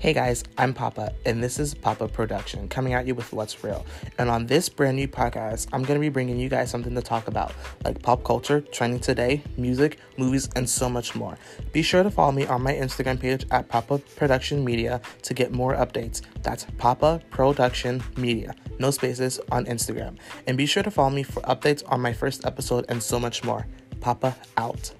Hey guys, I'm Papa, and this is Papa Production coming at you with what's real. And on this brand new podcast, I'm going to be bringing you guys something to talk about, like pop culture, trending today, music, movies, and so much more. Be sure to follow me on my Instagram page at Papa Production Media to get more updates. That's Papa Production Media, no spaces on Instagram. And be sure to follow me for updates on my first episode and so much more. Papa out.